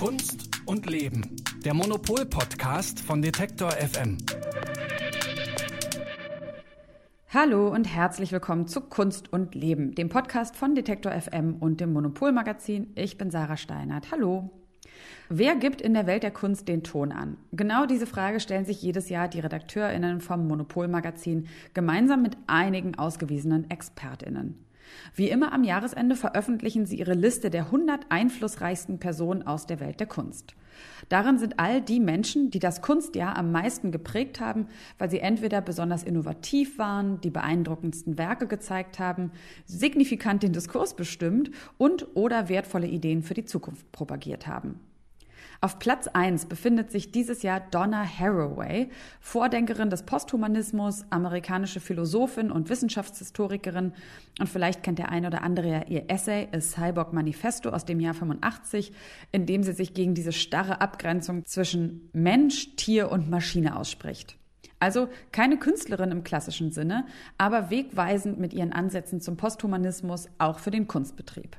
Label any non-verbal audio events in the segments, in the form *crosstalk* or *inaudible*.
Kunst und Leben. Der Monopol-Podcast von Detektor FM. Hallo und herzlich willkommen zu Kunst und Leben, dem Podcast von Detektor FM und dem Monopol-Magazin. Ich bin Sarah Steinert. Hallo. Wer gibt in der Welt der Kunst den Ton an? Genau diese Frage stellen sich jedes Jahr die RedakteurInnen vom Monopol-Magazin gemeinsam mit einigen ausgewiesenen ExpertInnen. Wie immer am Jahresende veröffentlichen sie ihre Liste der 100 einflussreichsten Personen aus der Welt der Kunst. Darin sind all die Menschen, die das Kunstjahr am meisten geprägt haben, weil sie entweder besonders innovativ waren, die beeindruckendsten Werke gezeigt haben, signifikant den Diskurs bestimmt und oder wertvolle Ideen für die Zukunft propagiert haben. Auf Platz 1 befindet sich dieses Jahr Donna Haraway, Vordenkerin des Posthumanismus, amerikanische Philosophin und Wissenschaftshistorikerin. Und vielleicht kennt der eine oder andere ja ihr Essay A Cyborg Manifesto aus dem Jahr 85, in dem sie sich gegen diese starre Abgrenzung zwischen Mensch, Tier und Maschine ausspricht. Also keine Künstlerin im klassischen Sinne, aber wegweisend mit ihren Ansätzen zum Posthumanismus auch für den Kunstbetrieb.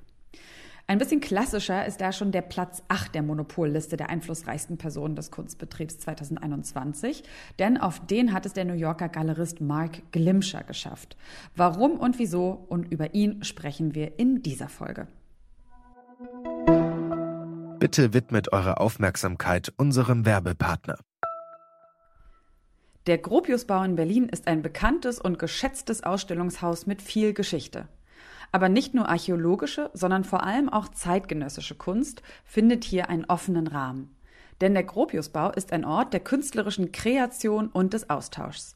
Ein bisschen klassischer ist da schon der Platz 8 der Monopolliste der einflussreichsten Personen des Kunstbetriebs 2021, denn auf den hat es der New Yorker Galerist Mark Glimscher geschafft. Warum und wieso und über ihn sprechen wir in dieser Folge. Bitte widmet eure Aufmerksamkeit unserem Werbepartner. Der Gropiusbau in Berlin ist ein bekanntes und geschätztes Ausstellungshaus mit viel Geschichte. Aber nicht nur archäologische, sondern vor allem auch zeitgenössische Kunst findet hier einen offenen Rahmen. Denn der Gropiusbau ist ein Ort der künstlerischen Kreation und des Austauschs.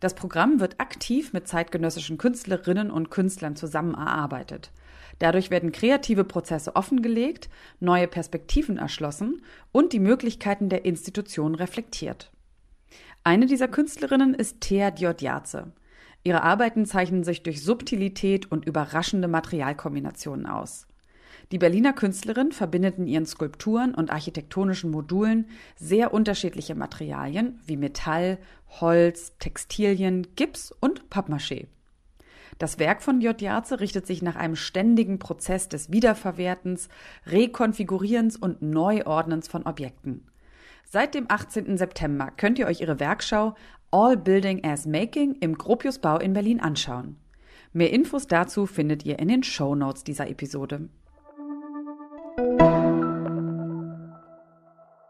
Das Programm wird aktiv mit zeitgenössischen Künstlerinnen und Künstlern zusammen erarbeitet. Dadurch werden kreative Prozesse offengelegt, neue Perspektiven erschlossen und die Möglichkeiten der Institution reflektiert. Eine dieser Künstlerinnen ist Thea Diodjaze. Ihre Arbeiten zeichnen sich durch Subtilität und überraschende Materialkombinationen aus. Die Berliner Künstlerin verbindet in ihren Skulpturen und architektonischen Modulen sehr unterschiedliche Materialien wie Metall, Holz, Textilien, Gips und Pappmaché. Das Werk von Jodjaze richtet sich nach einem ständigen Prozess des Wiederverwertens, Rekonfigurierens und Neuordnens von Objekten. Seit dem 18. September könnt ihr euch ihre Werkschau All Building as Making im Gropiusbau in Berlin anschauen. Mehr Infos dazu findet ihr in den Show Notes dieser Episode.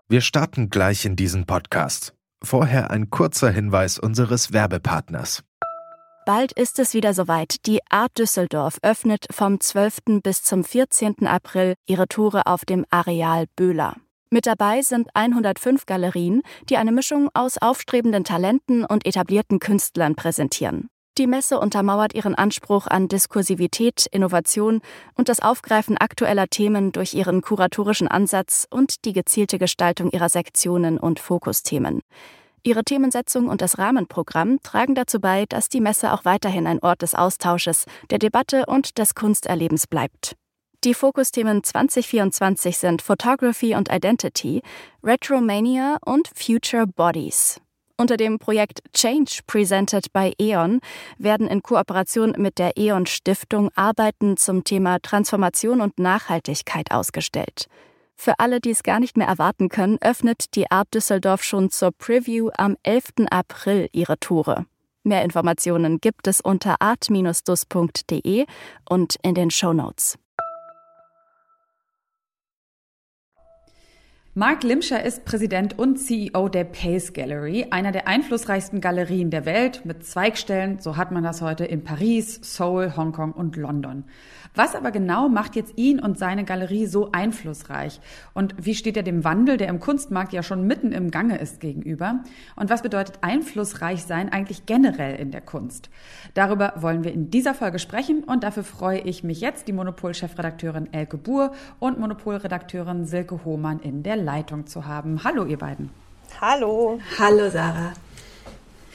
Wir starten gleich in diesen Podcast. Vorher ein kurzer Hinweis unseres Werbepartners. Bald ist es wieder soweit. Die Art Düsseldorf öffnet vom 12. bis zum 14. April ihre Tore auf dem Areal Böhler. Mit dabei sind 105 Galerien, die eine Mischung aus aufstrebenden Talenten und etablierten Künstlern präsentieren. Die Messe untermauert ihren Anspruch an Diskursivität, Innovation und das Aufgreifen aktueller Themen durch ihren kuratorischen Ansatz und die gezielte Gestaltung ihrer Sektionen und Fokusthemen. Ihre Themensetzung und das Rahmenprogramm tragen dazu bei, dass die Messe auch weiterhin ein Ort des Austausches, der Debatte und des Kunsterlebens bleibt. Die Fokusthemen 2024 sind Photography und Identity, Retromania und Future Bodies. Unter dem Projekt Change Presented by E.ON werden in Kooperation mit der E.ON Stiftung Arbeiten zum Thema Transformation und Nachhaltigkeit ausgestellt. Für alle, die es gar nicht mehr erwarten können, öffnet die Art Düsseldorf schon zur Preview am 11. April ihre Tore. Mehr Informationen gibt es unter art-dus.de und in den Show Notes. Mark Limscher ist Präsident und CEO der Pace Gallery, einer der einflussreichsten Galerien der Welt mit Zweigstellen, so hat man das heute in Paris, Seoul, Hongkong und London. Was aber genau macht jetzt ihn und seine Galerie so einflussreich? Und wie steht er dem Wandel, der im Kunstmarkt ja schon mitten im Gange ist, gegenüber? Und was bedeutet einflussreich sein eigentlich generell in der Kunst? Darüber wollen wir in dieser Folge sprechen und dafür freue ich mich jetzt, die Monopol-Chefredakteurin Elke Buhr und Monopol-Redakteurin Silke Hohmann in der Leitung zu haben. Hallo, ihr beiden. Hallo. Hallo, Sarah.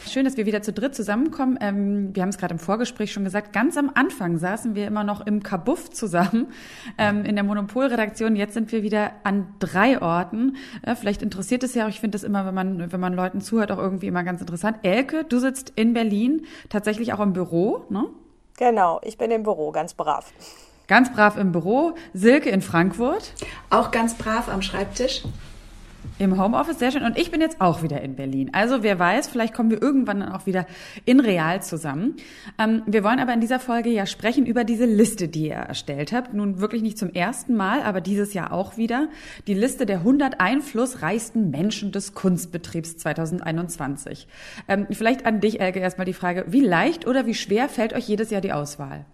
Schön, dass wir wieder zu dritt zusammenkommen. Ähm, wir haben es gerade im Vorgespräch schon gesagt. Ganz am Anfang saßen wir immer noch im Kabuff zusammen ähm, in der Monopolredaktion. Jetzt sind wir wieder an drei Orten. Äh, vielleicht interessiert es ja auch. Ich finde das immer, wenn man, wenn man Leuten zuhört, auch irgendwie immer ganz interessant. Elke, du sitzt in Berlin, tatsächlich auch im Büro, ne? Genau, ich bin im Büro, ganz brav. Ganz brav im Büro. Silke in Frankfurt. Auch ganz brav am Schreibtisch. Im Homeoffice, sehr schön. Und ich bin jetzt auch wieder in Berlin. Also wer weiß, vielleicht kommen wir irgendwann dann auch wieder in Real zusammen. Ähm, wir wollen aber in dieser Folge ja sprechen über diese Liste, die ihr erstellt habt. Nun wirklich nicht zum ersten Mal, aber dieses Jahr auch wieder. Die Liste der 100 einflussreichsten Menschen des Kunstbetriebs 2021. Ähm, vielleicht an dich, Elke, erstmal die Frage, wie leicht oder wie schwer fällt euch jedes Jahr die Auswahl?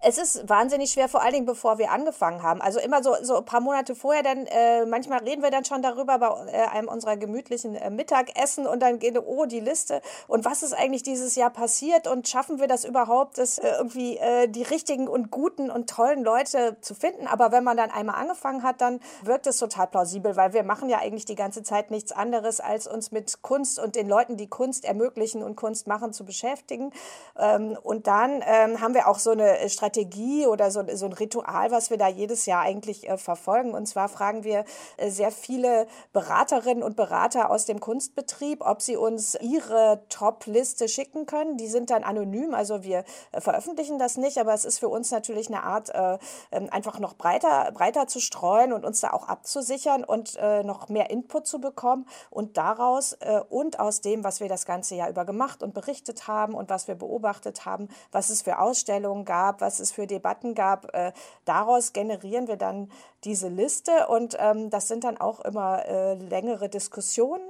Es ist wahnsinnig schwer, vor allen Dingen bevor wir angefangen haben. Also immer so, so ein paar Monate vorher, dann äh, manchmal reden wir dann schon darüber bei äh, einem unserer gemütlichen äh, Mittagessen und dann geht, oh, die Liste und was ist eigentlich dieses Jahr passiert und schaffen wir das überhaupt, das äh, irgendwie äh, die richtigen und guten und tollen Leute zu finden. Aber wenn man dann einmal angefangen hat, dann wirkt es total plausibel, weil wir machen ja eigentlich die ganze Zeit nichts anderes, als uns mit Kunst und den Leuten, die Kunst ermöglichen und Kunst machen, zu beschäftigen. Ähm, und dann ähm, haben wir auch so eine Strategie, Strategie oder so, so ein Ritual, was wir da jedes Jahr eigentlich äh, verfolgen. Und zwar fragen wir äh, sehr viele Beraterinnen und Berater aus dem Kunstbetrieb, ob sie uns ihre Top-Liste schicken können. Die sind dann anonym, also wir äh, veröffentlichen das nicht, aber es ist für uns natürlich eine Art, äh, ähm, einfach noch breiter, breiter zu streuen und uns da auch abzusichern und äh, noch mehr Input zu bekommen und daraus äh, und aus dem, was wir das ganze Jahr über gemacht und berichtet haben und was wir beobachtet haben, was es für Ausstellungen gab, was es für Debatten gab. Äh, daraus generieren wir dann diese Liste und ähm, das sind dann auch immer äh, längere Diskussionen.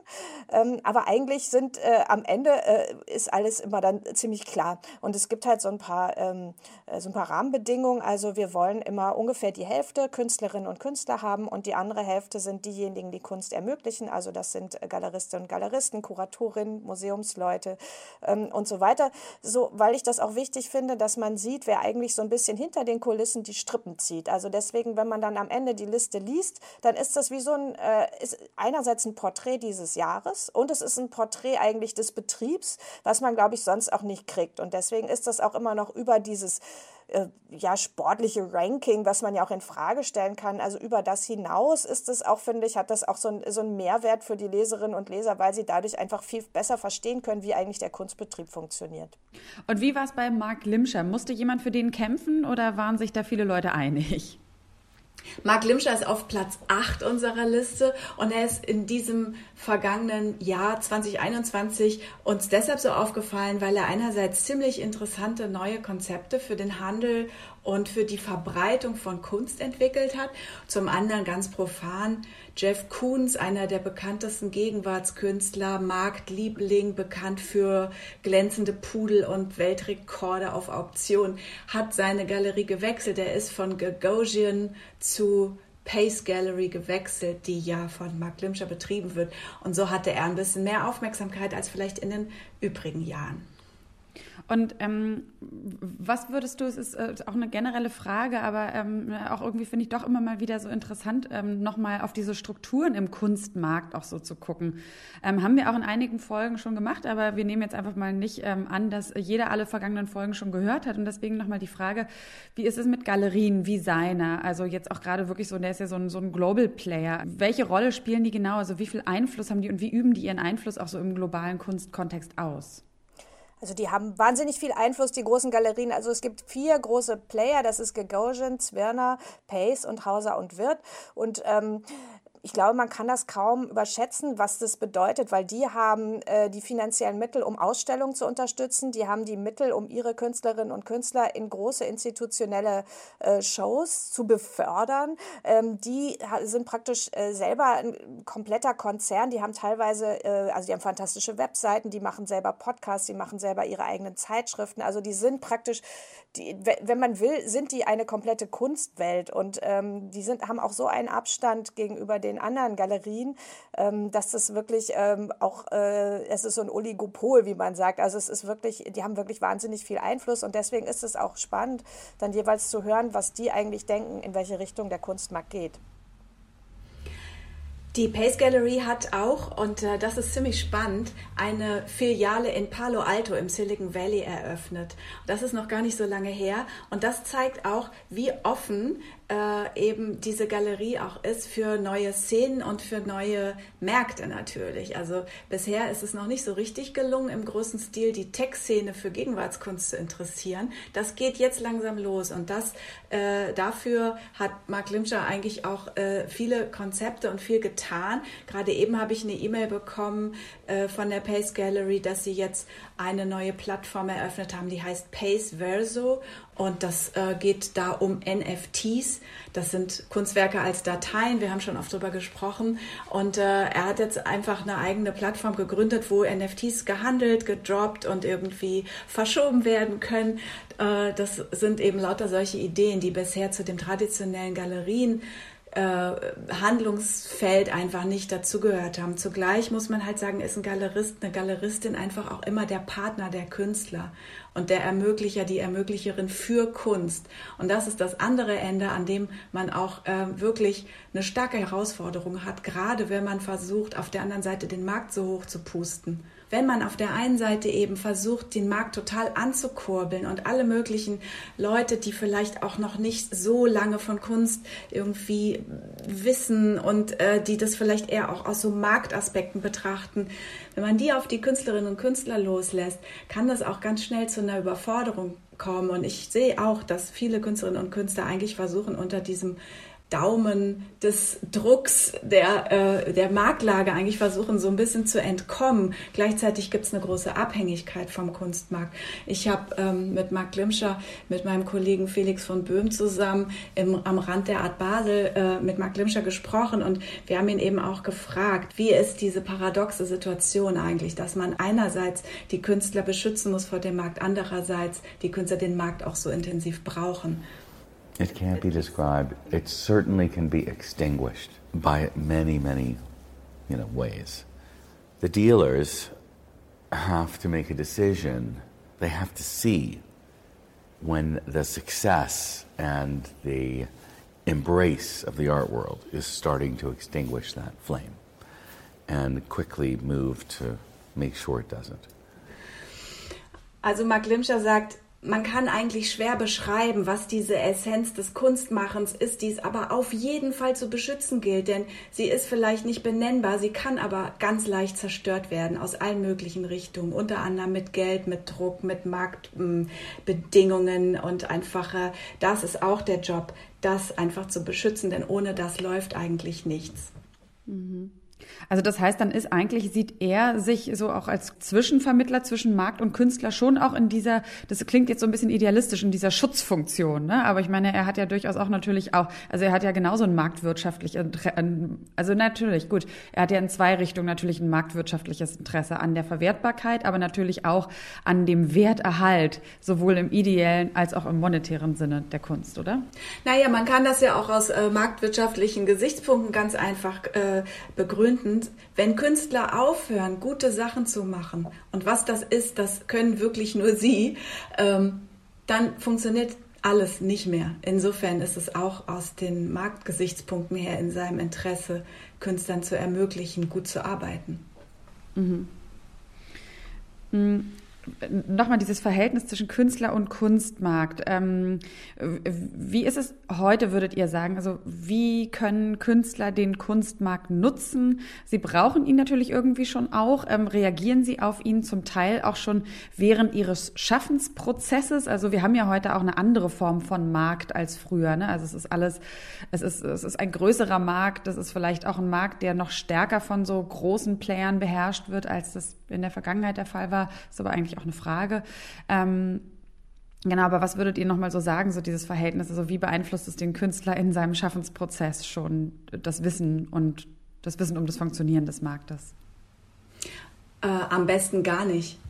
Ähm, aber eigentlich sind äh, am Ende äh, ist alles immer dann ziemlich klar. Und es gibt halt so ein paar, ähm, äh, so ein paar Rahmenbedingungen. Also wir wollen immer ungefähr die Hälfte Künstlerinnen und Künstler haben und die andere Hälfte sind diejenigen, die Kunst ermöglichen. Also das sind äh, Galeristinnen und Galeristen, Kuratorinnen, Museumsleute ähm, und so weiter. So, weil ich das auch wichtig finde, dass man sieht, wer eigentlich so ein bisschen hinter den Kulissen die Strippen zieht. Also deswegen, wenn man dann am Ende die Liste liest, dann ist das wie so ein, äh, ist einerseits ein Porträt dieses Jahres und es ist ein Porträt eigentlich des Betriebs, was man, glaube ich, sonst auch nicht kriegt. Und deswegen ist das auch immer noch über dieses äh, ja, sportliche Ranking, was man ja auch in Frage stellen kann. Also über das hinaus ist es auch, finde ich, hat das auch so, ein, so einen Mehrwert für die Leserinnen und Leser, weil sie dadurch einfach viel besser verstehen können, wie eigentlich der Kunstbetrieb funktioniert. Und wie war es bei Marc Limscher? Musste jemand für den kämpfen oder waren sich da viele Leute einig? Marc Limscher ist auf Platz 8 unserer Liste und er ist in diesem vergangenen Jahr 2021 uns deshalb so aufgefallen, weil er einerseits ziemlich interessante neue Konzepte für den Handel und für die Verbreitung von Kunst entwickelt hat. Zum anderen ganz profan Jeff Koons, einer der bekanntesten Gegenwartskünstler, Marktliebling, bekannt für glänzende Pudel und Weltrekorde auf Auktion, hat seine Galerie gewechselt. Er ist von Gagosian zu Pace Gallery gewechselt, die ja von Mark Limscher betrieben wird. Und so hatte er ein bisschen mehr Aufmerksamkeit als vielleicht in den übrigen Jahren. Und ähm, was würdest du, es ist äh, auch eine generelle Frage, aber ähm, auch irgendwie finde ich doch immer mal wieder so interessant, ähm, nochmal auf diese Strukturen im Kunstmarkt auch so zu gucken. Ähm, haben wir auch in einigen Folgen schon gemacht, aber wir nehmen jetzt einfach mal nicht ähm, an, dass jeder alle vergangenen Folgen schon gehört hat. Und deswegen nochmal die Frage, wie ist es mit Galerien wie seiner? Also jetzt auch gerade wirklich so, der ist ja so ein, so ein Global Player. Welche Rolle spielen die genau? Also wie viel Einfluss haben die und wie üben die ihren Einfluss auch so im globalen Kunstkontext aus? Also die haben wahnsinnig viel Einfluss, die großen Galerien. Also es gibt vier große Player, das ist Gagosian, Zwirner, Pace und Hauser und Wirth. Und ähm, ich glaube, man kann das kaum überschätzen, was das bedeutet, weil die haben äh, die finanziellen Mittel, um Ausstellungen zu unterstützen. Die haben die Mittel, um ihre Künstlerinnen und Künstler in große institutionelle äh, Shows zu befördern. Ähm, die sind praktisch äh, selber ein kompletter Konzern. Die haben teilweise, äh, also die haben fantastische Webseiten, die machen selber Podcasts, die machen selber ihre eigenen Zeitschriften. Also die sind praktisch, die, wenn man will, sind die eine komplette Kunstwelt und ähm, die sind, haben auch so einen Abstand gegenüber den den anderen Galerien, ähm, dass das wirklich ähm, auch, äh, es ist so ein Oligopol, wie man sagt. Also es ist wirklich, die haben wirklich wahnsinnig viel Einfluss und deswegen ist es auch spannend, dann jeweils zu hören, was die eigentlich denken, in welche Richtung der Kunstmarkt geht. Die Pace Gallery hat auch, und äh, das ist ziemlich spannend, eine Filiale in Palo Alto im Silicon Valley eröffnet. Das ist noch gar nicht so lange her und das zeigt auch, wie offen äh, eben diese Galerie auch ist für neue Szenen und für neue Märkte natürlich. Also bisher ist es noch nicht so richtig gelungen, im großen Stil die Tech-Szene für Gegenwartskunst zu interessieren. Das geht jetzt langsam los und das äh, dafür hat Mark Limscher eigentlich auch äh, viele Konzepte und viel getan. Gerade eben habe ich eine E-Mail bekommen äh, von der Pace Gallery, dass sie jetzt eine neue Plattform eröffnet haben, die heißt Pace Verso und das äh, geht da um NFTs. Das sind Kunstwerke als Dateien. Wir haben schon oft darüber gesprochen. Und äh, er hat jetzt einfach eine eigene Plattform gegründet, wo NFTs gehandelt, gedroppt und irgendwie verschoben werden können. Äh, das sind eben lauter solche Ideen, die bisher zu den traditionellen Galerien Handlungsfeld einfach nicht dazugehört haben. Zugleich muss man halt sagen, ist ein Galerist, eine Galeristin einfach auch immer der Partner der Künstler und der Ermöglicher, die Ermöglicherin für Kunst. Und das ist das andere Ende, an dem man auch äh, wirklich eine starke Herausforderung hat, gerade wenn man versucht, auf der anderen Seite den Markt so hoch zu pusten wenn man auf der einen Seite eben versucht, den Markt total anzukurbeln und alle möglichen Leute, die vielleicht auch noch nicht so lange von Kunst irgendwie wissen und äh, die das vielleicht eher auch aus so Marktaspekten betrachten, wenn man die auf die Künstlerinnen und Künstler loslässt, kann das auch ganz schnell zu einer Überforderung kommen. Und ich sehe auch, dass viele Künstlerinnen und Künstler eigentlich versuchen, unter diesem Daumen des Drucks der, äh, der Marktlage eigentlich versuchen, so ein bisschen zu entkommen. Gleichzeitig gibt es eine große Abhängigkeit vom Kunstmarkt. Ich habe ähm, mit Marc Glimscher, mit meinem Kollegen Felix von Böhm zusammen im, am Rand der Art Basel äh, mit Marc Glimscher gesprochen und wir haben ihn eben auch gefragt, wie ist diese paradoxe Situation eigentlich, dass man einerseits die Künstler beschützen muss vor dem Markt, andererseits die Künstler den Markt auch so intensiv brauchen. It can't be described. It certainly can be extinguished by many, many, you know, ways. The dealers have to make a decision. They have to see when the success and the embrace of the art world is starting to extinguish that flame and quickly move to make sure it doesn't. Also Mark Limscher sagt, man kann eigentlich schwer beschreiben, was diese Essenz des Kunstmachens ist, die es aber auf jeden Fall zu beschützen gilt, denn sie ist vielleicht nicht benennbar, sie kann aber ganz leicht zerstört werden aus allen möglichen Richtungen, unter anderem mit Geld, mit Druck, mit Marktbedingungen und einfache, das ist auch der Job, das einfach zu beschützen, denn ohne das läuft eigentlich nichts. Mhm. Also das heißt, dann ist eigentlich, sieht er sich so auch als Zwischenvermittler zwischen Markt und Künstler schon auch in dieser, das klingt jetzt so ein bisschen idealistisch, in dieser Schutzfunktion. Ne? Aber ich meine, er hat ja durchaus auch natürlich auch, also er hat ja genauso ein marktwirtschaftliches, also natürlich, gut, er hat ja in zwei Richtungen natürlich ein marktwirtschaftliches Interesse an der Verwertbarkeit, aber natürlich auch an dem Werterhalt, sowohl im ideellen als auch im monetären Sinne der Kunst, oder? Naja, man kann das ja auch aus äh, marktwirtschaftlichen Gesichtspunkten ganz einfach äh, begründen und wenn Künstler aufhören, gute Sachen zu machen, und was das ist, das können wirklich nur sie, ähm, dann funktioniert alles nicht mehr. Insofern ist es auch aus den Marktgesichtspunkten her in seinem Interesse, Künstlern zu ermöglichen, gut zu arbeiten. Mhm. Nochmal dieses Verhältnis zwischen Künstler und Kunstmarkt. Ähm, wie ist es heute, würdet ihr sagen? Also wie können Künstler den Kunstmarkt nutzen? Sie brauchen ihn natürlich irgendwie schon auch. Ähm, reagieren sie auf ihn zum Teil auch schon während ihres Schaffensprozesses? Also wir haben ja heute auch eine andere Form von Markt als früher. Ne? Also es ist alles, es ist, es ist ein größerer Markt. Das ist vielleicht auch ein Markt, der noch stärker von so großen Playern beherrscht wird, als das in der Vergangenheit der Fall war. Ist aber eigentlich auch eine Frage. Ähm, Genau, aber was würdet ihr nochmal so sagen, so dieses Verhältnis? Also wie beeinflusst es den Künstler in seinem Schaffensprozess schon das Wissen und das Wissen um das Funktionieren des Marktes? Äh, am besten gar nicht.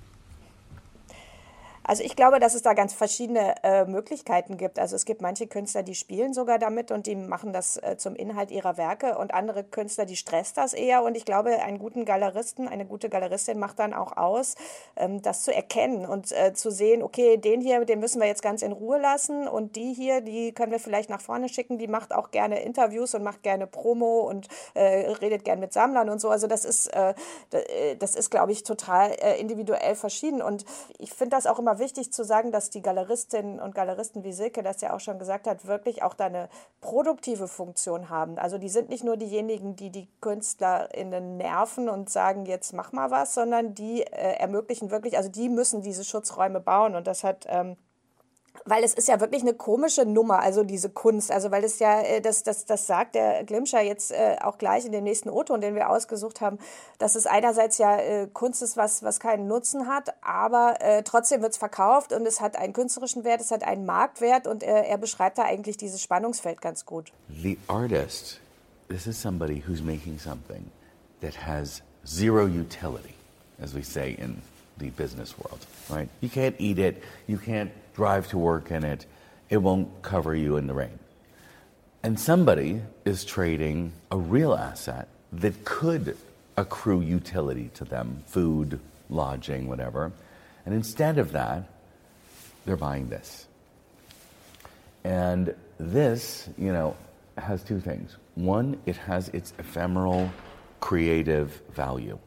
Also ich glaube, dass es da ganz verschiedene äh, Möglichkeiten gibt. Also es gibt manche Künstler, die spielen sogar damit und die machen das äh, zum Inhalt ihrer Werke und andere Künstler, die stresst das eher. Und ich glaube, einen guten Galeristen, eine gute Galeristin macht dann auch aus, ähm, das zu erkennen und äh, zu sehen, okay, den hier, den müssen wir jetzt ganz in Ruhe lassen und die hier, die können wir vielleicht nach vorne schicken, die macht auch gerne Interviews und macht gerne Promo und äh, redet gerne mit Sammlern und so. Also das ist, äh, äh, das ist, glaube ich, total individuell verschieden. Und ich finde das auch immer wichtig zu sagen, dass die Galeristinnen und Galeristen, wie Silke das ja auch schon gesagt hat, wirklich auch da eine produktive Funktion haben. Also die sind nicht nur diejenigen, die die KünstlerInnen nerven und sagen, jetzt mach mal was, sondern die äh, ermöglichen wirklich, also die müssen diese Schutzräume bauen. Und das hat ähm, weil es ist ja wirklich eine komische Nummer, also diese Kunst. Also weil es ja, äh, das, das, das sagt der Glimscher jetzt äh, auch gleich in dem nächsten O-Ton, den wir ausgesucht haben, dass es einerseits ja äh, Kunst ist, was, was keinen Nutzen hat, aber trotzdem wird es verkauft und es hat einen künstlerischen Wert, es hat einen Marktwert und er, er beschreibt da eigentlich dieses Spannungsfeld ganz gut. The artist, this is somebody who's making something that has zero utility, as we say in the business world, right? You can't eat it, you can't drive to work in it, it won't cover you in the rain. And somebody is trading a real asset that could accrue utility to them food, lodging, whatever. And instead of that, they're buying this. And this, you know, has two things. One, it has its ephemeral creative value.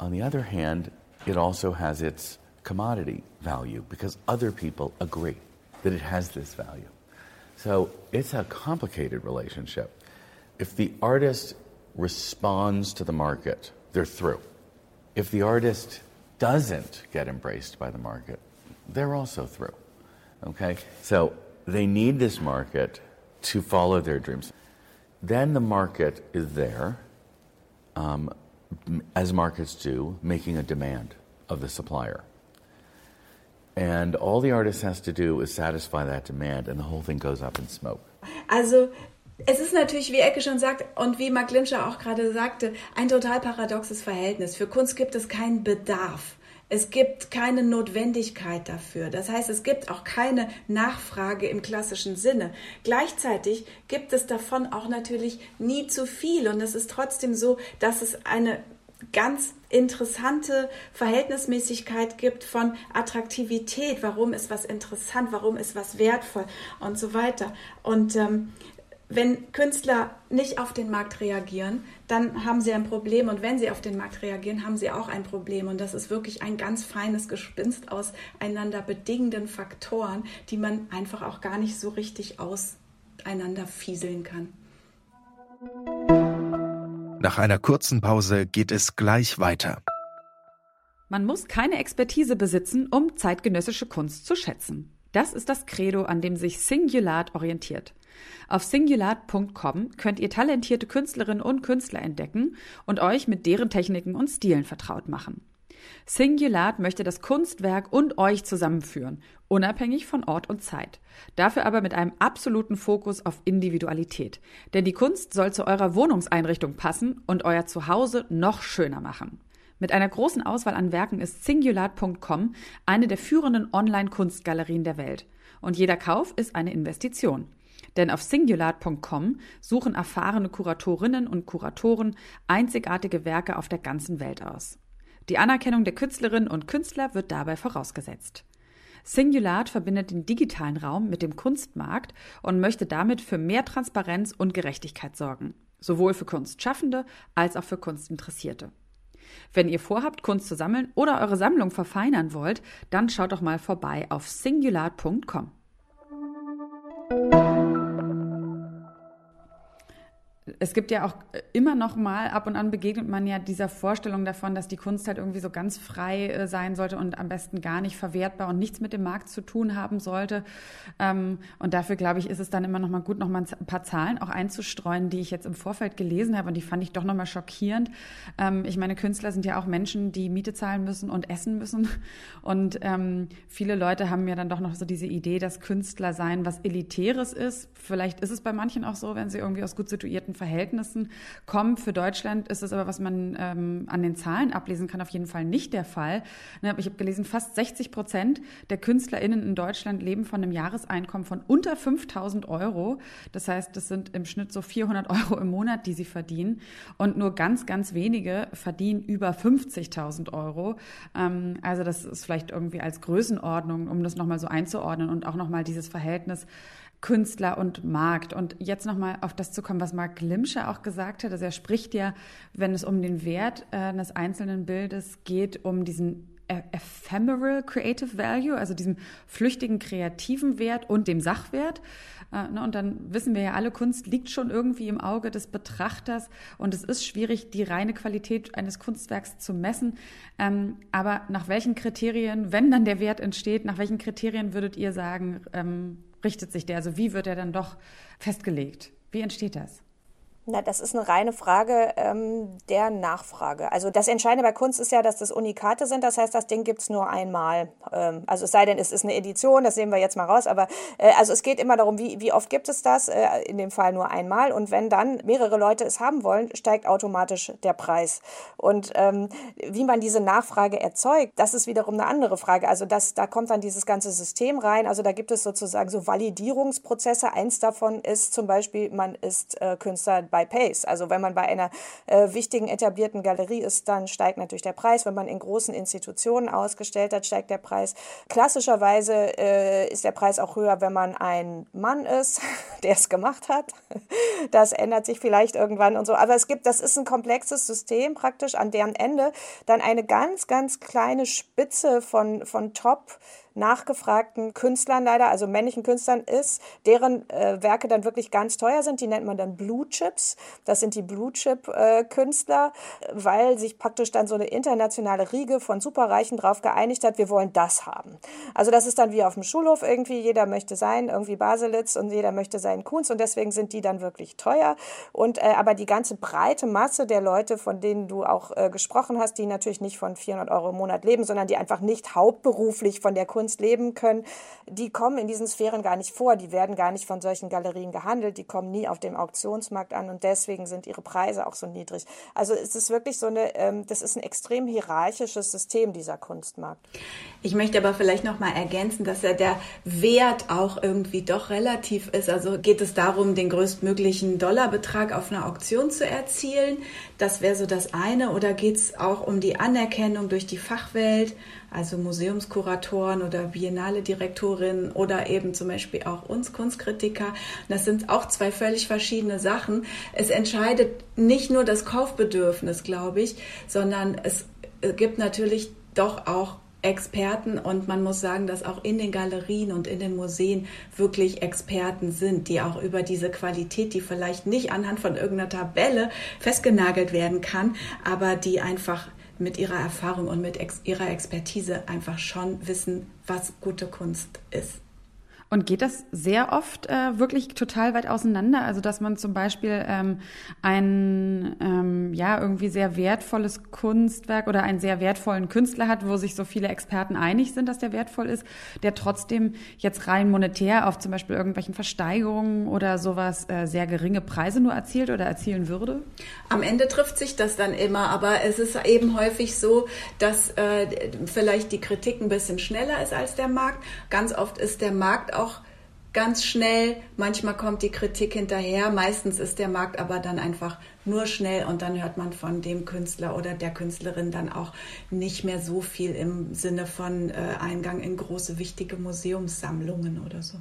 On the other hand, it also has its commodity value because other people agree that it has this value. So it's a complicated relationship. If the artist responds to the market, they're through. If the artist doesn't get embraced by the market, they're also through. Okay? So they need this market to follow their dreams. Then the market is there, um, as markets do, making a demand of the supplier. And all the artist has to do is satisfy that demand, and the whole thing goes up in smoke. Also, es ist natürlich, wie Ecke schon sagt und wie Mark Limscher auch gerade sagte, ein total paradoxes Verhältnis. Für Kunst gibt es keinen Bedarf. Es gibt keine Notwendigkeit dafür. Das heißt, es gibt auch keine Nachfrage im klassischen Sinne. Gleichzeitig gibt es davon auch natürlich nie zu viel. Und es ist trotzdem so, dass es eine ganz interessante Verhältnismäßigkeit gibt von Attraktivität, warum ist was interessant, warum ist was wertvoll und so weiter. Und ähm, wenn Künstler nicht auf den Markt reagieren, dann haben sie ein Problem. Und wenn sie auf den Markt reagieren, haben sie auch ein Problem. Und das ist wirklich ein ganz feines Gespinst aus einander bedingenden Faktoren, die man einfach auch gar nicht so richtig auseinander fieseln kann. Nach einer kurzen Pause geht es gleich weiter. Man muss keine Expertise besitzen, um zeitgenössische Kunst zu schätzen. Das ist das Credo, an dem sich Singulat orientiert. Auf singulat.com könnt ihr talentierte Künstlerinnen und Künstler entdecken und euch mit deren Techniken und Stilen vertraut machen. Singulat möchte das Kunstwerk und euch zusammenführen, unabhängig von Ort und Zeit. Dafür aber mit einem absoluten Fokus auf Individualität. Denn die Kunst soll zu eurer Wohnungseinrichtung passen und euer Zuhause noch schöner machen. Mit einer großen Auswahl an Werken ist Singulat.com eine der führenden Online-Kunstgalerien der Welt. Und jeder Kauf ist eine Investition. Denn auf singulat.com suchen erfahrene Kuratorinnen und Kuratoren einzigartige Werke auf der ganzen Welt aus. Die Anerkennung der Künstlerinnen und Künstler wird dabei vorausgesetzt. Singulat verbindet den digitalen Raum mit dem Kunstmarkt und möchte damit für mehr Transparenz und Gerechtigkeit sorgen, sowohl für Kunstschaffende als auch für Kunstinteressierte. Wenn ihr vorhabt, Kunst zu sammeln oder eure Sammlung verfeinern wollt, dann schaut doch mal vorbei auf singulat.com. es gibt ja auch immer noch mal, ab und an begegnet man ja dieser Vorstellung davon, dass die Kunst halt irgendwie so ganz frei äh, sein sollte und am besten gar nicht verwertbar und nichts mit dem Markt zu tun haben sollte. Ähm, und dafür, glaube ich, ist es dann immer noch mal gut, noch mal ein paar Zahlen auch einzustreuen, die ich jetzt im Vorfeld gelesen habe und die fand ich doch noch mal schockierend. Ähm, ich meine, Künstler sind ja auch Menschen, die Miete zahlen müssen und essen müssen. *laughs* Und ähm, viele Leute haben ja dann doch noch so diese Idee, dass Künstler sein was Elitäres ist. Vielleicht ist es bei manchen auch so, wenn sie irgendwie aus gut situierten Verhältnissen kommen. Für Deutschland ist es aber, was man ähm, an den Zahlen ablesen kann, auf jeden Fall nicht der Fall. Ne, ich habe gelesen, fast 60 Prozent der KünstlerInnen in Deutschland leben von einem Jahreseinkommen von unter 5000 Euro. Das heißt, das sind im Schnitt so 400 Euro im Monat, die sie verdienen. Und nur ganz, ganz wenige verdienen über 50.000 Euro. Ähm, also das ist vielleicht irgendwie als Größenordnung, um das nochmal so einzuordnen und auch nochmal dieses Verhältnis Künstler und Markt. Und jetzt nochmal auf das zu kommen, was Mark Glimsche auch gesagt hat. Also er spricht ja, wenn es um den Wert äh, eines einzelnen Bildes geht, um diesen e-, ephemeral creative value, also diesem flüchtigen kreativen Wert und dem Sachwert. Äh, ne, und dann wissen wir ja alle, Kunst liegt schon irgendwie im Auge des Betrachters und es ist schwierig, die reine Qualität eines Kunstwerks zu messen. Ähm, aber nach welchen Kriterien, wenn dann der Wert entsteht, nach welchen Kriterien würdet ihr sagen, ähm, richtet sich der? Also wie wird er dann doch festgelegt? Wie entsteht das? Na, das ist eine reine Frage ähm, der Nachfrage. Also das Entscheidende bei Kunst ist ja, dass das Unikate sind. Das heißt, das Ding gibt's nur einmal. Ähm, also es sei denn, es ist eine Edition, das sehen wir jetzt mal raus. Aber äh, also es geht immer darum, wie, wie oft gibt es das? Äh, in dem Fall nur einmal. Und wenn dann mehrere Leute es haben wollen, steigt automatisch der Preis. Und ähm, wie man diese Nachfrage erzeugt, das ist wiederum eine andere Frage. Also das, da kommt dann dieses ganze System rein. Also da gibt es sozusagen so Validierungsprozesse. Eins davon ist zum Beispiel, man ist äh, Künstler bei Pace. Also wenn man bei einer äh, wichtigen etablierten Galerie ist, dann steigt natürlich der Preis. Wenn man in großen Institutionen ausgestellt hat, steigt der Preis. Klassischerweise äh, ist der Preis auch höher, wenn man ein Mann ist, *laughs* der es gemacht hat. Das ändert sich vielleicht irgendwann und so. Aber es gibt, das ist ein komplexes System praktisch, an deren Ende dann eine ganz, ganz kleine Spitze von, von Top- nachgefragten Künstlern leider, also männlichen Künstlern ist, deren äh, Werke dann wirklich ganz teuer sind. Die nennt man dann Blue Chips. Das sind die Blue Chip äh, Künstler, weil sich praktisch dann so eine internationale Riege von Superreichen drauf geeinigt hat, wir wollen das haben. Also das ist dann wie auf dem Schulhof irgendwie, jeder möchte sein, irgendwie Baselitz und jeder möchte seinen Kunst und deswegen sind die dann wirklich teuer. Und äh, aber die ganze breite Masse der Leute, von denen du auch äh, gesprochen hast, die natürlich nicht von 400 Euro im Monat leben, sondern die einfach nicht hauptberuflich von der Kunst Kunst leben können, die kommen in diesen Sphären gar nicht vor. Die werden gar nicht von solchen Galerien gehandelt. Die kommen nie auf dem Auktionsmarkt an und deswegen sind ihre Preise auch so niedrig. Also es ist wirklich so eine, ähm, das ist ein extrem hierarchisches System, dieser Kunstmarkt. Ich möchte aber vielleicht noch mal ergänzen, dass ja der Wert auch irgendwie doch relativ ist. Also geht es darum, den größtmöglichen Dollarbetrag auf einer Auktion zu erzielen. Das wäre so das eine. Oder geht es auch um die Anerkennung durch die Fachwelt? also Museumskuratoren oder Biennale-Direktorinnen oder eben zum Beispiel auch uns Kunstkritiker. Das sind auch zwei völlig verschiedene Sachen. Es entscheidet nicht nur das Kaufbedürfnis, glaube ich, sondern es gibt natürlich doch auch Experten und man muss sagen, dass auch in den Galerien und in den Museen wirklich Experten sind, die auch über diese Qualität, die vielleicht nicht anhand von irgendeiner Tabelle festgenagelt werden kann, aber die einfach mit ihrer Erfahrung und mit ex ihrer Expertise einfach schon wissen, was gute Kunst ist. Und geht das sehr oft äh, wirklich total weit auseinander? Also dass man zum Beispiel ähm, ein ähm, ja irgendwie sehr wertvolles Kunstwerk oder einen sehr wertvollen Künstler hat, wo sich so viele Experten einig sind, dass der wertvoll ist, der trotzdem jetzt rein monetär auf zum Beispiel irgendwelchen Versteigerungen oder sowas äh, sehr geringe Preise nur erzielt oder erzielen würde? Am Ende trifft sich das dann immer, aber es ist eben häufig so, dass äh, vielleicht die Kritik ein bisschen schneller ist als der Markt. Ganz oft ist der Markt auch ganz schnell. Manchmal kommt die Kritik hinterher. Meistens ist der Markt aber dann einfach nur schnell und dann hört man von dem Künstler oder der Künstlerin dann auch nicht mehr so viel im Sinne von äh, Eingang in große, wichtige Museumssammlungen oder so.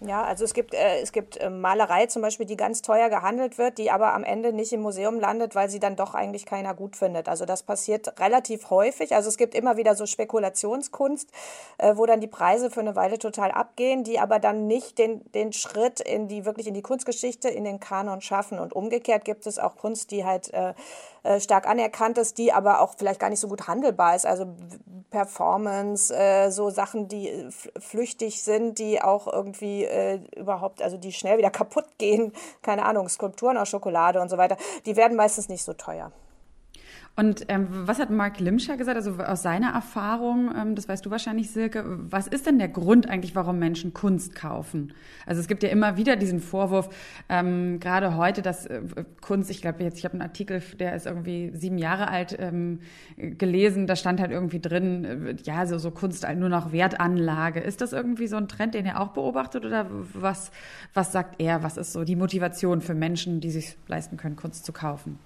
Ja, also es gibt, äh, es gibt äh, Malerei zum Beispiel, die ganz teuer gehandelt wird, die aber am Ende nicht im Museum landet, weil sie dann doch eigentlich keiner gut findet. Also das passiert relativ häufig. Also es gibt immer wieder so Spekulationskunst, äh, wo dann die Preise für eine Weile total abgehen, die aber dann nicht den, den Schritt in die, wirklich in die Kunstgeschichte, in den Kanon schaffen. Und umgekehrt gibt es auch Kunst, die halt äh, stark anerkannt ist, die aber auch vielleicht gar nicht so gut handelbar ist. Also Performance, äh, so Sachen, die äh, flüchtig sind, die auch irgendwie äh, überhaupt, also die schnell wieder *laughs* kaputt gehen. Keine Ahnung, Skulpturen aus Schokolade und so weiter. Die werden meistens nicht so teuer. Und ähm, was hat Mark Limscher gesagt, also aus seiner Erfahrung, ähm, das weißt du wahrscheinlich, Silke, was ist denn der Grund eigentlich, warum Menschen Kunst kaufen? Also es gibt ja immer wieder diesen Vorwurf, ähm, gerade heute, dass äh, Kunst, ich glaube jetzt, ich habe einen Artikel, der ist irgendwie sieben Jahre alt, ähm, gelesen, da stand halt irgendwie drin, äh, ja, so, so Kunst nur noch Wertanlage. Ist das irgendwie so ein Trend, den er auch beobachtet oder was, was sagt er, was ist so die Motivation für Menschen, die sich leisten können, Kunst zu kaufen?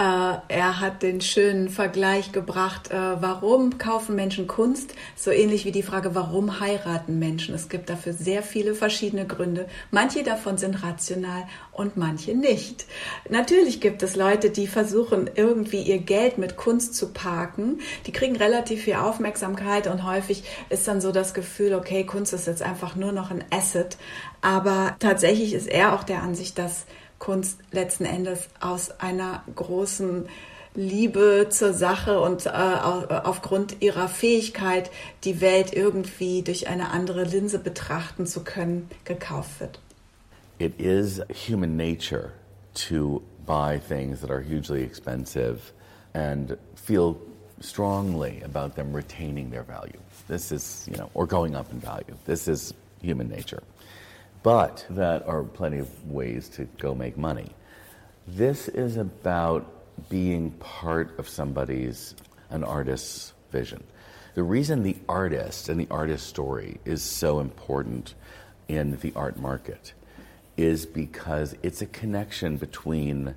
Äh, er hat den schönen Vergleich gebracht, äh, warum kaufen Menschen Kunst? So ähnlich wie die Frage, warum heiraten Menschen? Es gibt dafür sehr viele verschiedene Gründe. Manche davon sind rational und manche nicht. Natürlich gibt es Leute, die versuchen, irgendwie ihr Geld mit Kunst zu parken. Die kriegen relativ viel Aufmerksamkeit und häufig ist dann so das Gefühl, okay, Kunst ist jetzt einfach nur noch ein Asset. Aber tatsächlich ist er auch der Ansicht, dass Kunst letzten Endes aus einer großen Liebe zur Sache und äh, aufgrund ihrer Fähigkeit, die Welt irgendwie durch eine andere Linse betrachten zu können, gekauft wird. It is human nature to buy things that are hugely expensive and feel strongly about them retaining their value. This is, you know, or going up in value. This is human nature. But that are plenty of ways to go make money. This is about being part of somebody's, an artist's vision. The reason the artist and the artist story is so important in the art market is because it's a connection between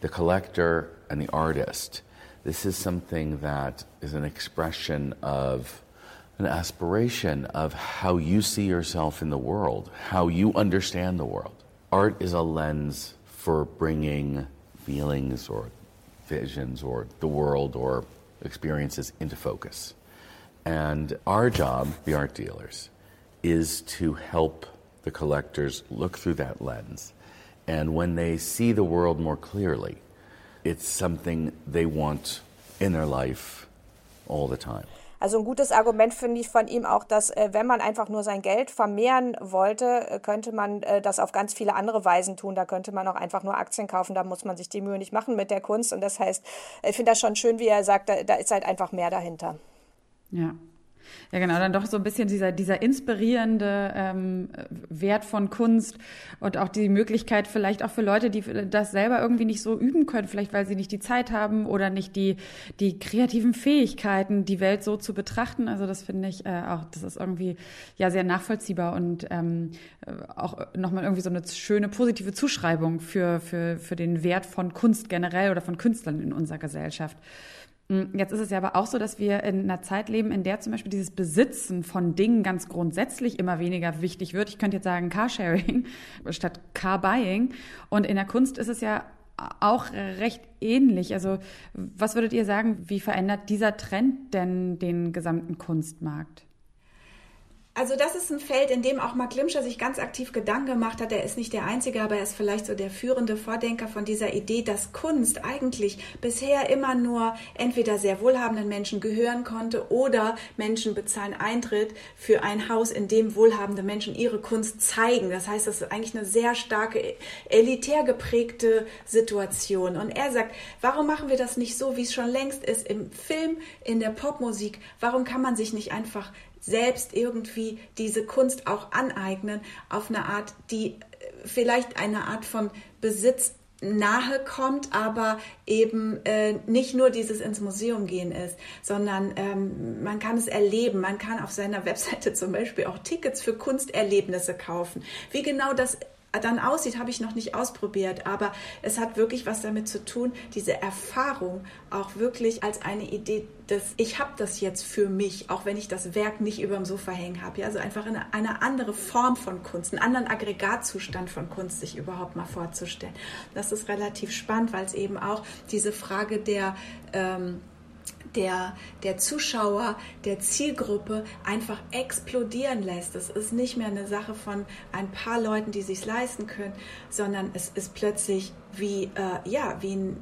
the collector and the artist. This is something that is an expression of an aspiration of how you see yourself in the world, how you understand the world. Art is a lens for bringing feelings or visions or the world or experiences into focus. And our job, the art dealers, is to help the collectors look through that lens. And when they see the world more clearly, it's something they want in their life all the time. Also ein gutes Argument finde ich von ihm auch, dass äh, wenn man einfach nur sein Geld vermehren wollte, äh, könnte man äh, das auf ganz viele andere Weisen tun. Da könnte man auch einfach nur Aktien kaufen, da muss man sich die Mühe nicht machen mit der Kunst. Und das heißt, ich finde das schon schön, wie er sagt, da, da ist halt einfach mehr dahinter. Ja. Ja, genau, dann doch so ein bisschen dieser, dieser inspirierende ähm, Wert von Kunst und auch die Möglichkeit vielleicht auch für Leute, die das selber irgendwie nicht so üben können, vielleicht weil sie nicht die Zeit haben oder nicht die, die kreativen Fähigkeiten, die Welt so zu betrachten. Also das finde ich äh, auch, das ist irgendwie ja sehr nachvollziehbar und ähm, auch nochmal irgendwie so eine schöne positive Zuschreibung für, für, für den Wert von Kunst generell oder von Künstlern in unserer Gesellschaft. Mm, jetzt ist es ja aber auch so, dass wir in einer Zeit leben, in der zum Beispiel dieses Besitzen von Dingen ganz grundsätzlich immer weniger wichtig wird. Ich könnte jetzt sagen Carsharing *laughs* statt Car-Buying. Und in der Kunst ist es ja auch recht ähnlich. Also was würdet ihr sagen, wie verändert dieser Trend denn den gesamten Kunstmarkt? Also das ist ein Feld, in dem auch Mark Glimscher sich ganz aktiv Gedanken gemacht hat. Er ist nicht der Einzige, aber er ist vielleicht so der führende Vordenker von dieser Idee, dass Kunst eigentlich bisher immer nur entweder sehr wohlhabenden Menschen gehören konnte oder Menschen bezahlen Eintritt für ein Haus, in dem wohlhabende Menschen ihre Kunst zeigen. Das heißt, das ist eigentlich eine sehr starke, elitär geprägte Situation. Und er sagt, warum machen wir das nicht so, wie es schon längst ist im Film, in der Popmusik? Warum kann man sich nicht einfach selbst irgendwie diese Kunst auch aneignen auf eine Art, die äh, vielleicht eine Art von Besitz nahe kommt, aber eben äh, nicht nur dieses ins Museum gehen ist, sondern ähm, man kann es erleben. Man kann auf seiner *laughs* Webseite zum Beispiel auch Tickets für Kunsterlebnisse kaufen. Wie genau das dann aussieht, habe ich noch nicht ausprobiert, aber es hat wirklich was damit zu tun, diese Erfahrung auch wirklich als eine Idee des, ich habe das jetzt für mich, auch wenn ich das Werk nicht über dem Sofa hängen habe. Ja, also einfach eine, eine andere Form von Kunst, einen anderen Aggregatzustand von Kunst sich überhaupt mal vorzustellen. Das ist relativ spannend, weil es eben auch diese Frage der ähm, der, der Zuschauer, der Zielgruppe einfach explodieren lässt. Es ist nicht mehr eine Sache von ein paar Leuten, die sich leisten können, sondern es ist plötzlich wie, äh, ja, wie ein,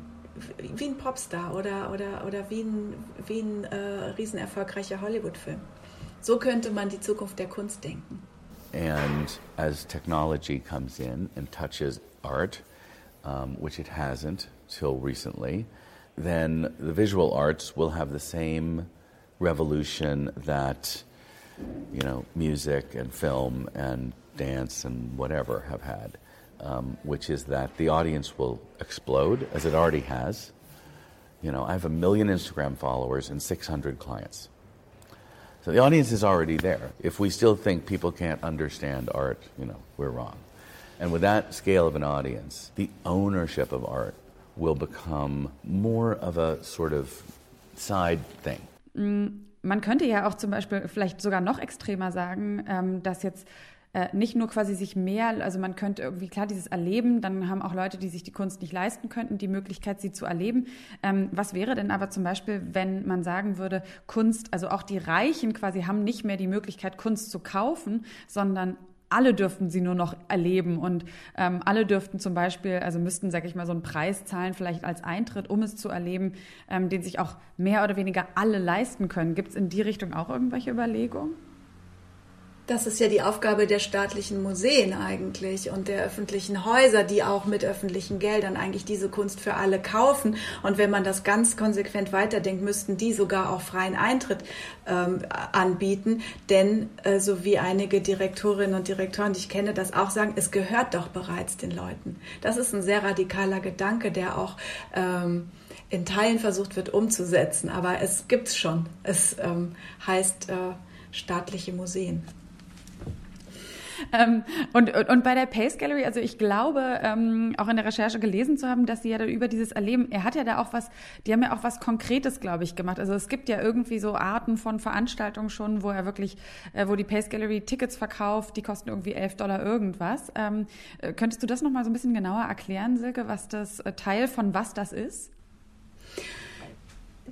wie ein Popstar oder, oder, oder wie ein, wie ein äh, riesenerfolgreicher Hollywood-Film. So könnte man die Zukunft der Kunst denken. And as technology comes in and touches art, um, which it hasn't till recently, then the visual arts will have the same revolution that you know music and film and dance and whatever have had, um, which is that the audience will explode as it already has. You know, I have a million Instagram followers and 600 clients. So the audience is already there. If we still think people can't understand art, you know, we're wrong. And with that scale of an audience, the ownership of art will become more of a sort of side thing. Mm, man könnte ja auch zum Beispiel vielleicht sogar noch extremer sagen, ähm, dass jetzt äh, nicht nur quasi sich mehr, also man könnte irgendwie klar dieses Erleben, dann haben auch Leute, die sich die Kunst nicht leisten könnten, die Möglichkeit, sie zu erleben. Ähm, was wäre denn aber zum Beispiel, wenn man sagen würde, Kunst, also auch die Reichen quasi haben nicht mehr die Möglichkeit, Kunst zu kaufen, sondern alle dürften sie nur noch erleben und ähm, alle dürften zum Beispiel, also müssten, sag ich mal, so einen Preis zahlen, vielleicht als Eintritt, um es zu erleben, ähm, den sich auch mehr oder weniger alle leisten können. Gibt es in die Richtung auch irgendwelche Überlegungen? Das ist ja die Aufgabe der staatlichen Museen eigentlich und der öffentlichen Häuser, die auch mit öffentlichen Geldern eigentlich diese Kunst für alle kaufen. Und wenn man das ganz konsequent weiterdenkt, müssten die sogar auch freien Eintritt ähm, anbieten. Denn äh, so wie einige Direktorinnen und Direktoren, die ich kenne, das auch sagen, es gehört doch bereits den Leuten. Das ist ein sehr radikaler Gedanke, der auch ähm, in Teilen versucht wird umzusetzen. Aber es gibt es schon. Es ähm, heißt äh, staatliche Museen. Ähm, und, und bei der Pace Gallery, also ich glaube, ähm, auch in der Recherche gelesen zu haben, dass sie ja da über dieses Erleben, er hat ja da auch was, die haben ja auch was Konkretes, glaube ich, gemacht. Also es gibt ja irgendwie so Arten von Veranstaltungen schon, wo er wirklich, äh, wo die Pace Gallery Tickets verkauft, die kosten irgendwie 11 Dollar irgendwas. Ähm, äh, könntest du das nochmal so ein bisschen genauer erklären, Silke, was das äh, Teil von was das ist?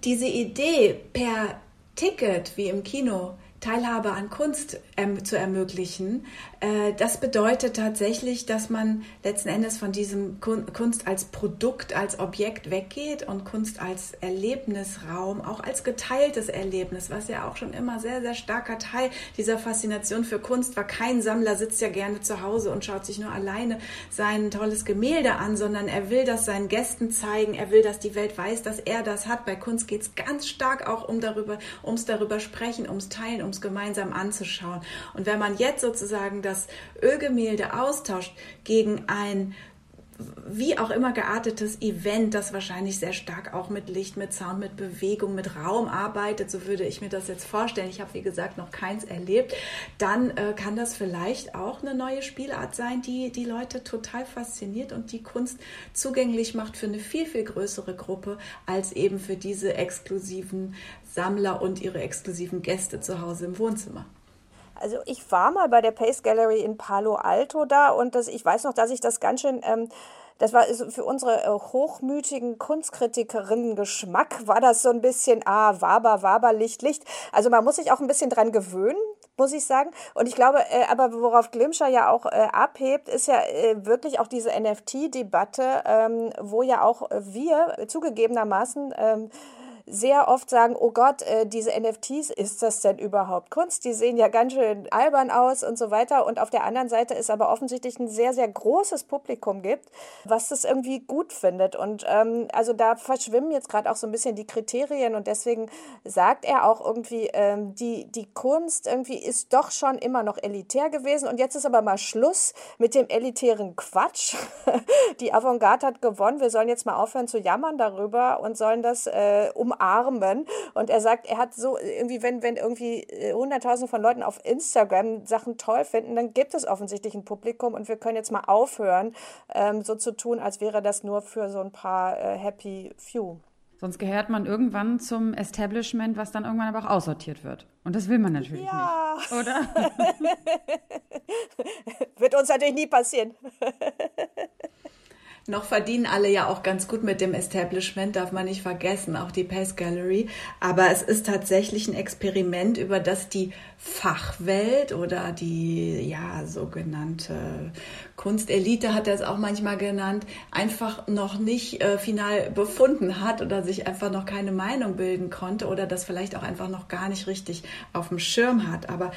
Diese Idee per Ticket wie im Kino Teilhabe an Kunst ähm, zu ermöglichen. Äh, das bedeutet tatsächlich, dass man letzten Endes von diesem Kun Kunst als Produkt, als Objekt weggeht und Kunst als Erlebnisraum, auch als geteiltes Erlebnis, was ja auch schon immer sehr, sehr starker Teil dieser Faszination für Kunst war. Kein Sammler sitzt ja gerne zu Hause und schaut sich nur alleine sein tolles Gemälde an, sondern er will das seinen Gästen zeigen, er will, dass die Welt weiß, dass er das hat. Bei Kunst geht es ganz stark auch um darüber, ums darüber sprechen, ums Teilen, um es gemeinsam anzuschauen. Und wenn man jetzt sozusagen das Ölgemälde austauscht gegen ein wie auch immer geartetes Event, das wahrscheinlich sehr stark auch mit Licht, mit Sound, mit Bewegung, mit Raum arbeitet, so würde ich mir das jetzt vorstellen. Ich habe, wie gesagt, noch keins erlebt. Dann äh, kann das vielleicht auch eine neue Spielart sein, die die Leute total fasziniert und die Kunst zugänglich macht für eine viel, viel größere Gruppe als eben für diese exklusiven Sammler und ihre exklusiven Gäste zu Hause im Wohnzimmer. Also ich war mal bei der Pace Gallery in Palo Alto da und das, ich weiß noch, dass ich das ganz schön, ähm, das war für unsere äh, hochmütigen Kunstkritikerinnen Geschmack, war das so ein bisschen, ah, Waber, Waber, Licht, Licht. Also man muss sich auch ein bisschen dran gewöhnen, muss ich sagen. Und ich glaube, äh, aber worauf Glimscher ja auch äh, abhebt, ist ja äh, wirklich auch diese NFT-Debatte, ähm, wo ja auch wir zugegebenermaßen ähm, sehr oft sagen, oh Gott, äh, diese NFTs, ist das denn überhaupt Kunst? Die sehen ja ganz schön albern aus und so weiter. Und auf der anderen Seite ist aber offensichtlich ein sehr, sehr großes Publikum gibt, was das irgendwie gut findet. Und ähm, also da verschwimmen jetzt gerade auch so ein bisschen die Kriterien und deswegen sagt er auch irgendwie, ähm, die, die Kunst irgendwie ist doch schon immer noch elitär gewesen und jetzt ist aber mal Schluss mit dem elitären Quatsch. *laughs* die Avantgarde hat gewonnen, wir sollen jetzt mal aufhören zu jammern darüber und sollen das äh, um umarmen. Und er sagt, er hat so irgendwie, wenn, wenn irgendwie äh, hunderttausende von Leuten auf Instagram Sachen toll finden, dann gibt es offensichtlich ein Publikum und wir können jetzt mal aufhören, ähm, so zu tun, als wäre das nur für so ein paar äh, Happy Few. Sonst gehört man irgendwann zum Establishment, was dann irgendwann aber auch aussortiert wird. Und das will man natürlich ja. nicht, oder? *laughs* wird uns natürlich nie passieren. *laughs* Noch verdienen alle ja auch ganz gut mit dem Establishment, darf man nicht vergessen, auch die Pace Gallery. Aber es ist tatsächlich ein Experiment, über das die Fachwelt oder die ja sogenannte Kunstelite hat er es auch manchmal genannt, einfach noch nicht äh, final befunden hat oder sich einfach noch keine Meinung bilden konnte oder das vielleicht auch einfach noch gar nicht richtig auf dem Schirm hat. Aber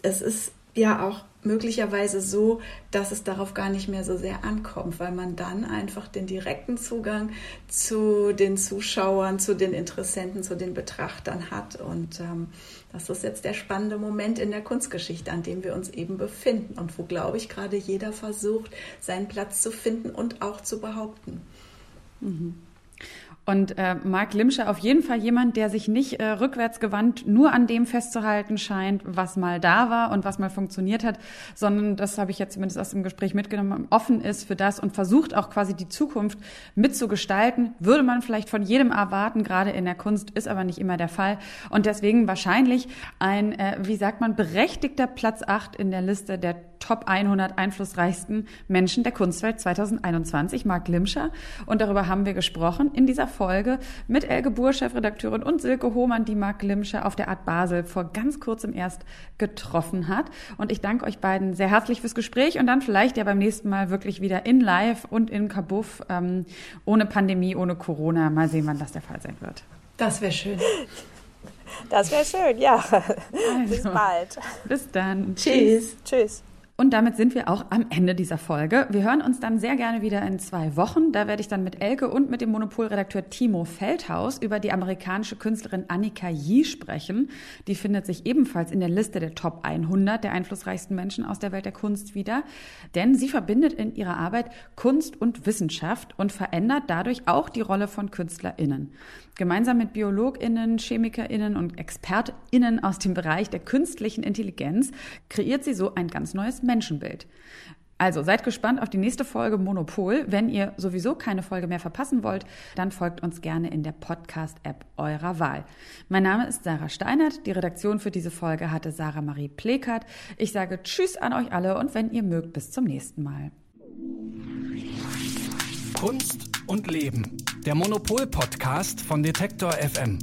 es ist ja auch möglicherweise so, dass es darauf gar nicht mehr so sehr ankommt, weil man dann einfach den direkten Zugang zu den Zuschauern, zu den Interessenten, zu den Betrachtern hat. Und ähm, das ist jetzt der spannende Moment in der Kunstgeschichte, an dem wir uns eben befinden und wo, glaube ich, gerade jeder versucht, seinen Platz zu finden und auch zu behaupten. Mhm. Und äh, Marc Limscher auf jeden Fall jemand, der sich nicht äh, rückwärtsgewandt nur an dem festzuhalten scheint, was mal da war und was mal funktioniert hat, sondern das habe ich jetzt zumindest aus dem Gespräch mitgenommen, offen ist für das und versucht auch quasi die Zukunft mitzugestalten. Würde man vielleicht von jedem erwarten, gerade in der Kunst, ist aber nicht immer der Fall. Und deswegen wahrscheinlich ein, äh, wie sagt man, berechtigter Platz acht in der Liste der Top 100 einflussreichsten Menschen der Kunstwelt 2021, Marc Limscher. Und darüber haben wir gesprochen in dieser Folge mit Elke Buhr, Chefredakteurin, und Silke Hohmann, die Marc Limscher auf der Art Basel vor ganz kurzem erst getroffen hat. Und ich danke euch beiden sehr herzlich fürs Gespräch und dann vielleicht ja beim nächsten Mal wirklich wieder in Live und in Kabuff, ähm, ohne Pandemie, ohne Corona. Mal sehen, wann das der Fall sein wird. Das wäre schön. Das wäre schön, ja. Also, bis bald. Bis dann. Tschüss. Tschüss. Und damit sind wir auch am Ende dieser Folge. Wir hören uns dann sehr gerne wieder in zwei Wochen. Da werde ich dann mit Elke und mit dem Monopolredakteur Timo Feldhaus über die amerikanische Künstlerin Annika Yee sprechen. Die findet sich ebenfalls in der Liste der Top 100 der einflussreichsten Menschen aus der Welt der Kunst wieder. Denn sie verbindet in ihrer Arbeit Kunst und Wissenschaft und verändert dadurch auch die Rolle von KünstlerInnen. Gemeinsam mit BiologInnen, ChemikerInnen und ExpertInnen aus dem Bereich der künstlichen Intelligenz kreiert sie so ein ganz neues Menschenbild. Also seid gespannt auf die nächste Folge Monopol. Wenn ihr sowieso keine Folge mehr verpassen wollt, dann folgt uns gerne in der Podcast-App eurer Wahl. Mein Name ist Sarah Steinert. Die Redaktion für diese Folge hatte Sarah Marie Plekert. Ich sage Tschüss an euch alle und wenn ihr mögt, bis zum nächsten Mal. Kunst und Leben. Der Monopol-Podcast von Detektor FM.